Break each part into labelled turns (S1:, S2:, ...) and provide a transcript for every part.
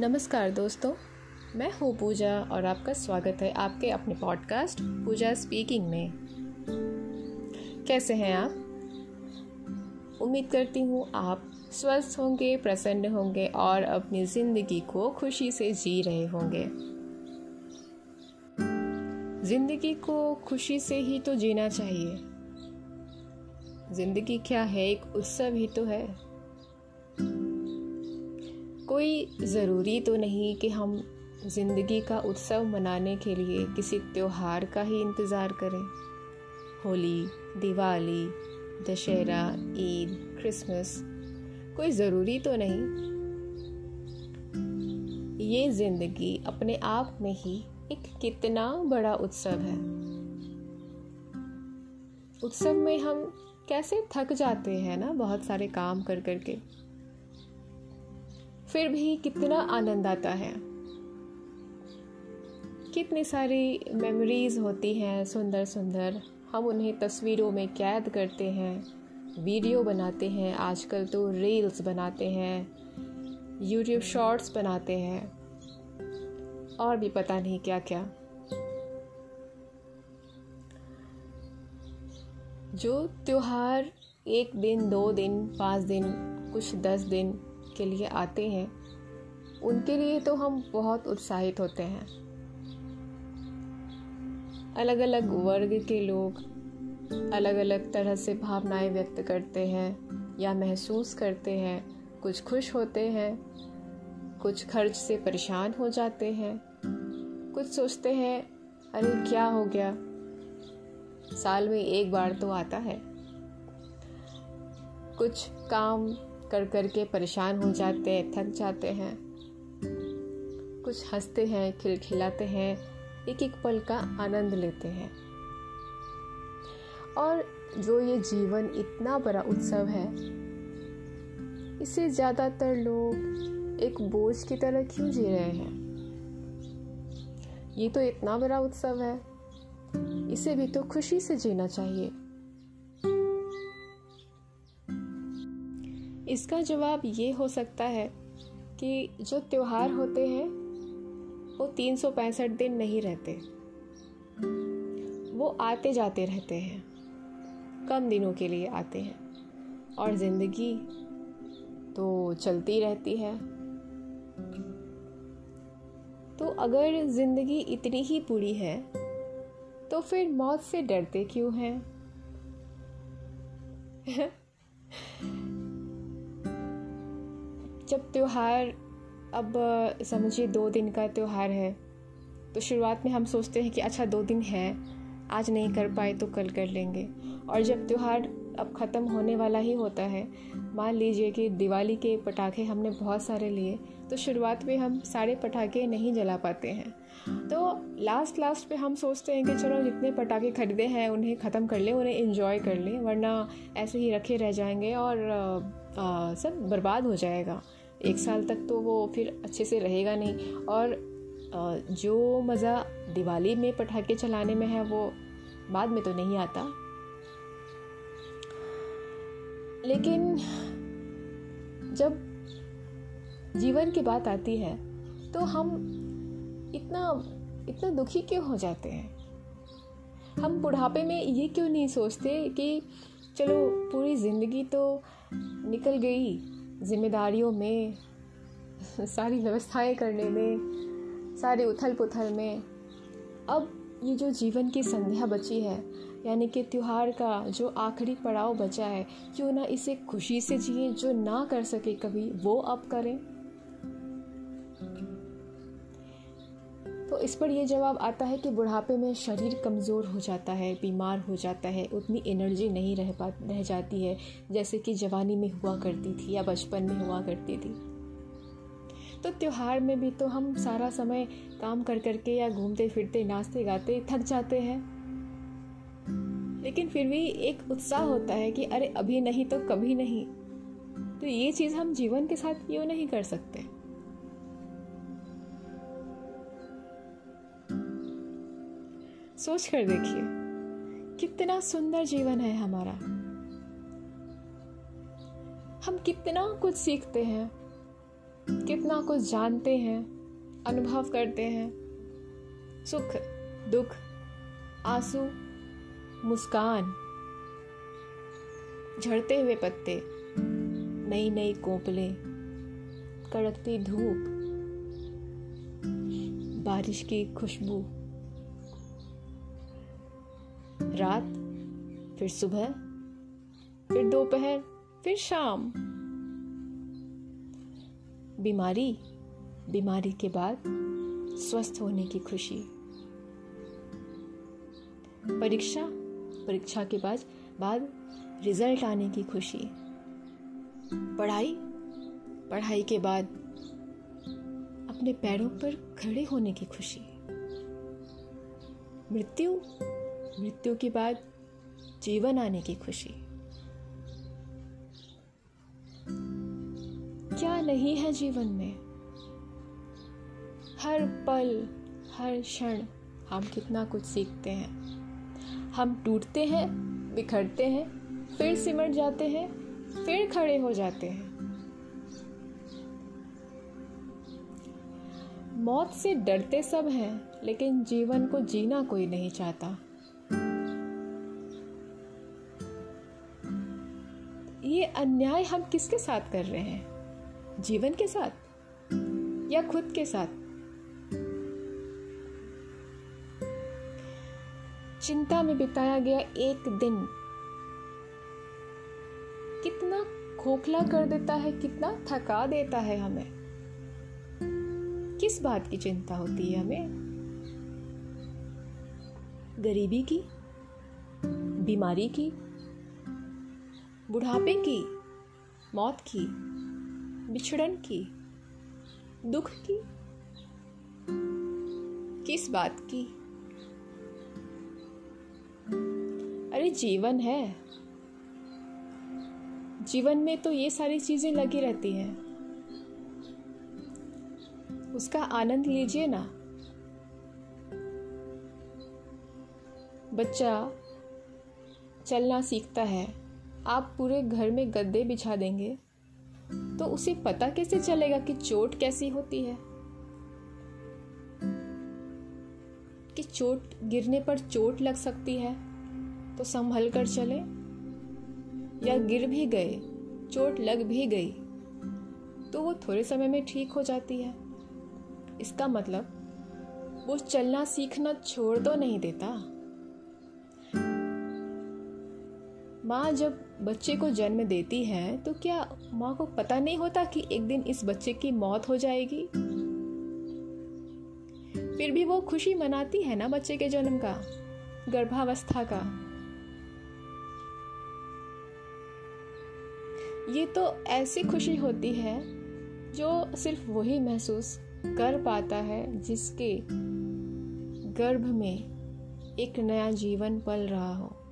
S1: नमस्कार दोस्तों, मैं हूँ पूजा और आपका स्वागत है आपके अपने पॉडकास्ट पूजा स्पीकिंग में। कैसे हैं आप? उम्मीद करती हूँ आप स्वस्थ होंगे, प्रसन्न होंगे और अपनी ज़िंदगी को खुशी से जी रहे होंगे। ज़िंदगी को खुशी से ही तो जीना चाहिए। ज़िंदगी क्या है? एक उत्सव ही तो है। कोई ज़रूरी तो नहीं कि हम ज़िंदगी का उत्सव मनाने के लिए किसी त्यौहार का ही इंतज़ार करें। होली, दिवाली, दशहरा, ईद, क्रिसमस, कोई ज़रूरी तो नहीं। ये ज़िंदगी अपने आप में ही एक कितना बड़ा उत्सव है। उत्सव में हम कैसे थक जाते हैं ना, बहुत सारे काम कर करके फिर भी कितना आनंद आता है। कितनी सारी मेमोरीज होती हैं सुंदर सुंदर हम उन्हें तस्वीरों में कैद करते हैं, वीडियो बनाते हैं, आजकल तो रील्स बनाते हैं यूट्यूब शॉर्ट्स बनाते हैं, और भी पता नहीं क्या क्या जो त्यौहार एक दिन, दो दिन, पाँच दिन, कुछ दस दिन के लिए आते हैं, उनके लिए तो हम बहुत उत्साहित होते हैं। अलग अलग वर्ग के लोग अलग अलग तरह से भावनाएँ व्यक्त करते हैं या महसूस करते हैं। कुछ खुश होते हैं, कुछ खर्च से परेशान हो जाते हैं। कुछ सोचते हैं, अरे, क्या हो गया? साल में एक बार तो आता है। कुछ काम कर कर के परेशान हो जाते हैं, थक जाते हैं। कुछ हँसते हैं, खिलखिलाते हैं एक एक पल का आनंद लेते हैं। और जो ये जीवन इतना बड़ा उत्सव है, इसे ज़्यादातर लोग एक बोझ की तरह क्यों जी रहे हैं? ये तो इतना बड़ा उत्सव है। इसे भी तो खुशी से जीना चाहिए। इसका जवाब ये हो सकता है कि जो त्यौहार होते हैं, वो तीन सौ पैंसठ दिन नहीं रहते। वो आते जाते रहते हैं। कम दिनों के लिए आते हैं। और ज़िंदगी तो चलती रहती है। तो अगर ज़िंदगी इतनी ही बुरी है तो फिर मौत से डरते क्यों हैं? जब त्यौहार अब समझिए दो दिन का त्यौहार है तो शुरुआत में हम सोचते हैं कि अच्छा दो दिन है आज नहीं कर पाए तो कल कर लेंगे। और जब त्यौहार अब ख़त्म होने वाला ही होता है मान लीजिए कि दिवाली के पटाखे हमने बहुत सारे लिए तो शुरुआत में हम सारे पटाखे नहीं जला पाते हैं। तो लास्ट लास्ट पे हम सोचते हैं कि चलो जितने पटाखे खरीदे हैं उन्हें ख़त्म कर लें उन्हें इन्जॉय कर लें वरना ऐसे ही रखे रह जाएँगे और आ, सब बर्बाद हो जाएगा। एक साल तक तो वो फिर अच्छे से रहेगा नहीं। और जो मज़ा दिवाली में पटाखे चलाने में है, वो बाद में तो नहीं आता। लेकिन जब जीवन की बात आती है तो हम इतना इतना दुखी क्यों हो जाते हैं? हम बुढ़ापे में ये क्यों नहीं सोचते कि चलो, पूरी ज़िंदगी तो निकल गई जिम्मेदारियों में, सारी व्यवस्थाएँ करने में, सारे उथल पुथल में। अब ये जो जीवन की संध्या बची है, यानी कि त्यौहार का जो आखिरी पड़ाव बचा है, क्यों ना इसे खुशी से जिए, जो ना कर सके कभी, वो अब करें। इस पर यह जवाब आता है कि बुढ़ापे में शरीर कमज़ोर हो जाता है, बीमार हो जाता है, उतनी एनर्जी नहीं रह पा, रह जाती है, जैसे कि जवानी में हुआ करती थी या बचपन में हुआ करती थी। तो त्यौहार में भी तो हम सारा समय काम कर करके या घूमते फिरते, नाचते गाते थक जाते हैं। लेकिन फिर भी एक उत्साह होता है कि अरे अभी नहीं तो कभी नहीं। तो ये चीज़ हम जीवन के साथ क्यों नहीं कर सकते? सोच कर देखिए, कितना सुंदर जीवन है हमारा। हम कितना कुछ सीखते हैं, कितना कुछ जानते हैं, अनुभव करते हैं। सुख, दुख, आँसू, मुस्कान, झड़ते हुए पत्ते नई नई कोपले, कड़कती धूप, बारिश की खुशबू। रात, फिर सुबह, फिर दोपहर, फिर शाम। बीमारी बीमारी के बाद स्वस्थ होने की खुशी। परीक्षा परीक्षा के बाद बाद रिज़ल्ट आने की खुशी। पढ़ाई पढ़ाई के बाद अपने पैरों पर खड़े होने की खुशी। मृत्यु मृत्यु के बाद जीवन आने की खुशी। क्या नहीं है जीवन में? हर पल, हर क्षण हम कितना कुछ सीखते हैं। हम टूटते हैं, बिखरते हैं, फिर सिमट जाते हैं, फिर खड़े हो जाते हैं। मौत से डरते सब हैं, लेकिन जीवन को जीना कोई नहीं चाहता। ये अन्याय हम किसके साथ कर रहे हैं? जीवन के साथ? या खुद के साथ? चिंता में बिताया गया एक दिन कितना खोखला कर देता है, कितना थका देता है हमें। किस बात की चिंता होती है हमें? गरीबी की? बीमारी की? बुढ़ापे की, मौत की, बिछड़न की, दुख की। किस बात की? अरे जीवन है। जीवन में तो ये सारी चीज़ें लगी रहती हैं। उसका आनंद लीजिए ना। बच्चा चलना सीखता है। आप पूरे घर में गद्दे बिछा देंगे तो उसे पता कैसे चलेगा कि चोट कैसी होती है? कि चोट गिरने पर चोट लग सकती है तो संभल कर चले। या गिर भी गए, चोट लग भी गई तो वो थोड़े समय में ठीक हो जाती है। इसका मतलब वो चलना सीखना छोड़ तो नहीं देता। माँ जब बच्चे को जन्म देती है तो क्या माँ को पता नहीं होता कि एक दिन इस बच्चे की मौत हो जाएगी? फिर भी वो खुशी मनाती है ना बच्चे के जन्म का, गर्भावस्था का? ये तो ऐसी खुशी होती है, जो सिर्फ़ वही महसूस कर पाता है, जिसके गर्भ में एक नया जीवन पल रहा हो।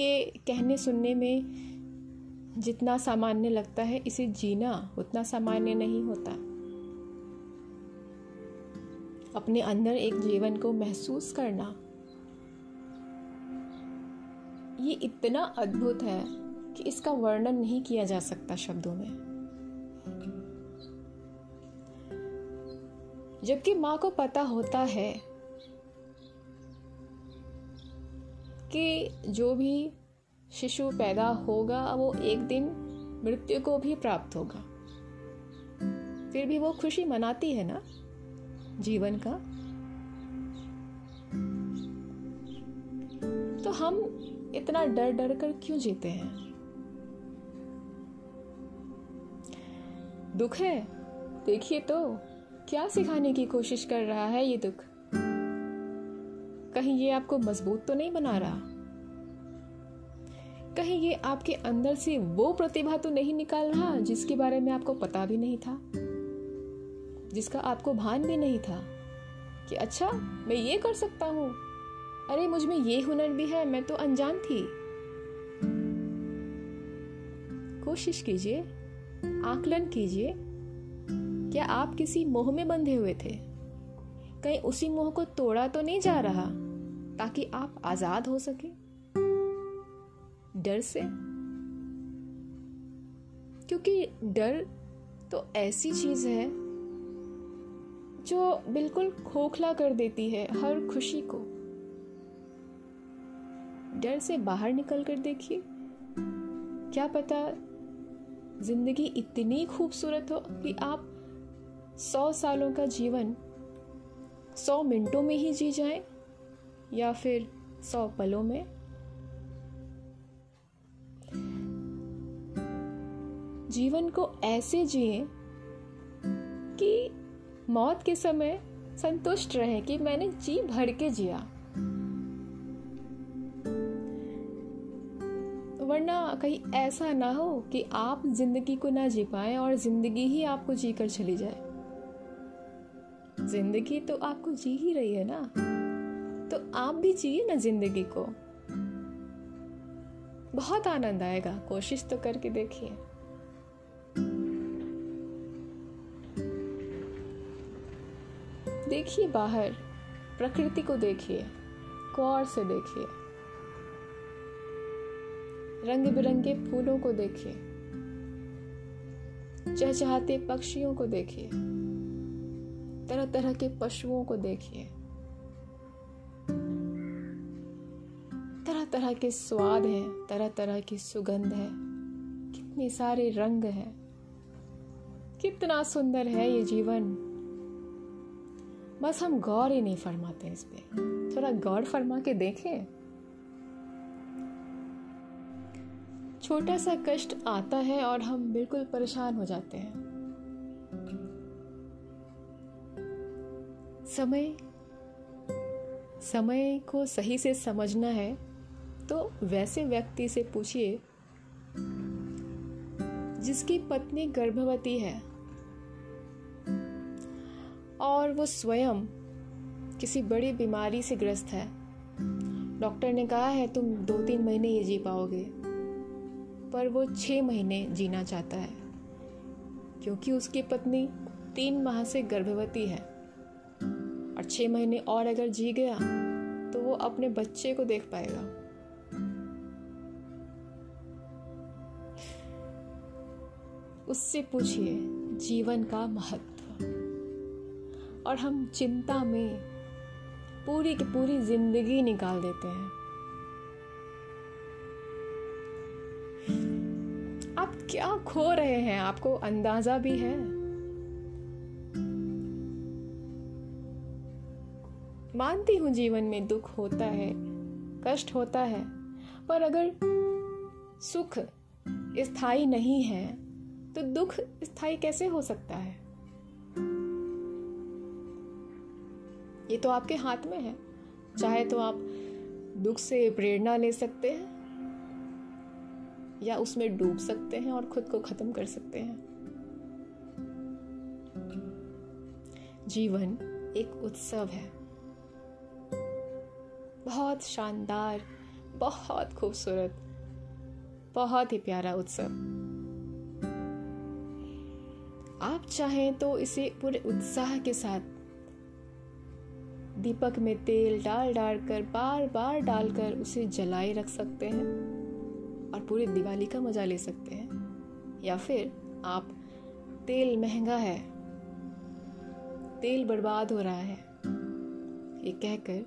S1: ये कहने सुनने में जितना सामान्य लगता है, इसे जीना उतना सामान्य नहीं होता। अपने अंदर एक जीवन को महसूस करना, ये इतना अद्भुत है कि इसका वर्णन नहीं किया जा सकता शब्दों में। जबकि माँ को पता होता है कि जो भी शिशु पैदा होगा, वो एक दिन मृत्यु को भी प्राप्त होगा। फिर भी वो खुशी मनाती है ना जीवन का? तो हम इतना डर डर कर क्यों जीते हैं? दुख है? देखिए तो क्या सिखाने की कोशिश कर रहा है ये दुख? कहीं ये आपको मज़बूत तो नहीं बना रहा? कहीं ये आपके अंदर से वो प्रतिभा तो नहीं निकाल रहा जिसके बारे में आपको पता भी नहीं था? जिसका आपको भान भी नहीं था कि अच्छा मैं ये कर सकता हूँ? अरे, मुझमें ये हुनर भी है, मैं तो अनजान थी। कोशिश कीजिए, आकलन कीजिए, क्या आप किसी मोह में बंधे हुए थे? कहीं उसी मोह को तोड़ा तो नहीं जा रहा? ताकि आप आज़ाद हो सके। डर से। क्योंकि डर तो ऐसी चीज़ है जो बिल्कुल खोखला कर देती है हर खुशी को। डर से बाहर निकल कर देखिए। क्या पता ज़िंदगी इतनी खूबसूरत हो कि आप सौ सालों का जीवन सौ मिनटों में ही जी जाए। या फिर सौ पलों में। जीवन को ऐसे जिए कि मौत के समय संतुष्ट रहे कि मैंने जी भर के जिया। वरना कहीं ऐसा ना हो कि आप ज़िंदगी को ना जी पाए और ज़िंदगी ही आपको जी कर चली जाए। ज़िंदगी तो आपको जी ही रही है ना। तो आप भी जिए ना ज़िंदगी को। बहुत आनंद आएगा, कोशिश तो करके देखिए। देखिए बाहर, प्रकृति को देखिए गौर से देखिए। रंग बिरंगे फूलों को देखिए। चहचहाते पक्षियों को देखिए। तरह तरह के पशुओं को देखिए। तरह के स्वाद हैं तरह तरह की सुगंध है। कितने सारे रंग हैं। कितना सुंदर है ये जीवन। बस हम गौर ही नहीं फरमाते इस पे। थोड़ा गौर फरमा के देखें। छोटा सा कष्ट आता है और हम बिल्कुल परेशान हो जाते हैं। समय समय को सही से समझना है। तो वैसे व्यक्ति से पूछिए, जिसकी पत्नी गर्भवती है, और वो स्वयं किसी बड़ी बीमारी से ग्रस्त है। डॉक्टर ने कहा है, तुम दो तीन महीने ये जी पाओगे। पर वो छः महीने जीना चाहता है, क्योंकि उसकी पत्नी तीन माह से गर्भवती है। और छः महीने और अगर जी गया तो वो अपने बच्चे को देख पाएगा। उससे पूछिए, जीवन का महत्व। और हम चिंता में पूरी की पूरी ज़िंदगी निकाल देते हैं। आप क्या खो रहे हैं? आपको अंदाज़ा भी है। मानती हूँ जीवन में दुख होता है, कष्ट होता है, पर अगर सुख स्थायी नहीं है तो दुख स्थायी कैसे हो सकता है? ये तो आपके हाथ में है। चाहे तो आप दुख से प्रेरणा ले सकते हैं, या उसमें डूब सकते हैं और खुद को खत्म कर सकते हैं। जीवन एक उत्सव है। बहुत शानदार, बहुत खूबसूरत, बहुत ही प्यारा उत्सव। आप चाहें तो इसे पूरे उत्साह के साथ दीपक में तेल डाल डाल कर बार बार डालकर उसे जलाए रख सकते हैं और पूरी दिवाली का मज़ा ले सकते हैं। या फिर आप, तेल महँगा है, तेल बर्बाद हो रहा है, ये कहकर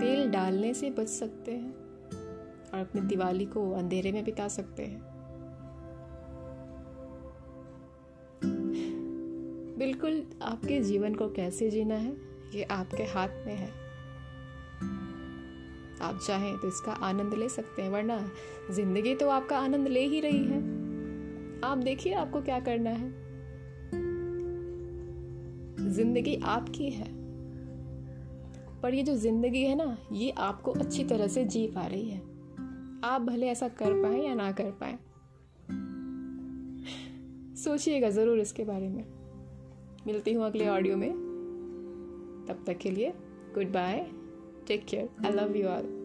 S1: तेल डालने से बच सकते हैं और अपनी दिवाली को अंधेरे में बिता सकते हैं। बिल्कुल आपके जीवन को कैसे जीना है, ये आपके हाथ में है। आप चाहें तो इसका आनंद ले सकते हैं, वरना ज़िंदगी तो आपका आनंद ले ही रही है। आप देखिए आपको क्या करना है। ज़िंदगी आपकी है। पर ये जो ज़िंदगी है ना, ये आपको अच्छी तरह से जी पा रही है। आप भले ऐसा कर पाए या ना कर पाए। सोचिएगा ज़रूर इसके बारे में। मिलती हूँ अगले ऑडियो में। तब तक के लिए good bye take care I love you all